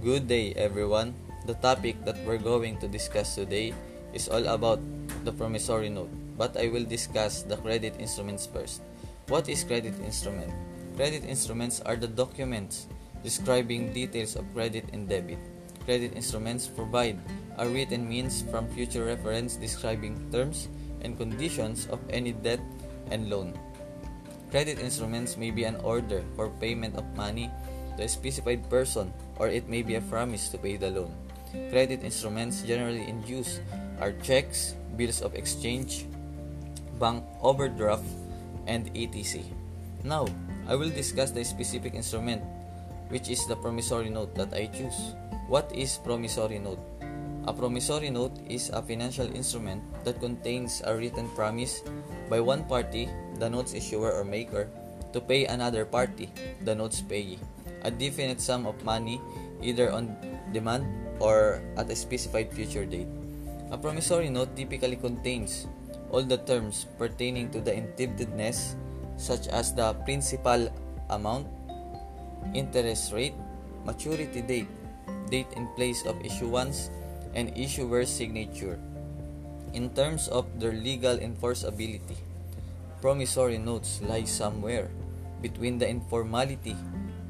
Good day, everyone. The topic that we're going to discuss today is all about the promissory note, but I will discuss the credit instruments first. What is credit instrument? Credit instruments are the documents describing details of credit and debit. Credit instruments provide a written means from future reference describing terms and conditions of any debt and loan. Credit instruments may be an order for payment of money to a specified person or it may be a promise to pay the loan. Credit instruments generally in use are checks, bills of exchange, bank overdraft, and etc. Now, I will discuss the specific instrument which is the promissory note that I choose. What is promissory note? A promissory note is a financial instrument that contains a written promise by one party, the note's issuer or maker, to pay another party, the note's payee, a definite sum of money either on demand or at a specified future date. A promissory note typically contains all the terms pertaining to the indebtedness, such as the principal amount, interest rate, maturity date, date and place of issuance, and issuer's signature. In terms of their legal enforceability, promissory notes lie somewhere between the informality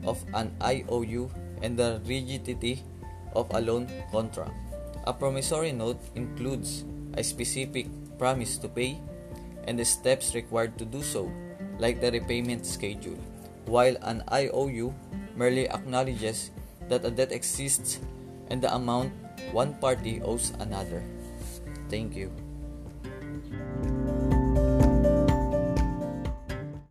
of an IOU and the rigidity of a loan contract. A promissory note includes a specific promise to pay and the steps required to do so, like the repayment schedule, while an IOU merely acknowledges that a debt exists and the amount one party owes another. Thank you.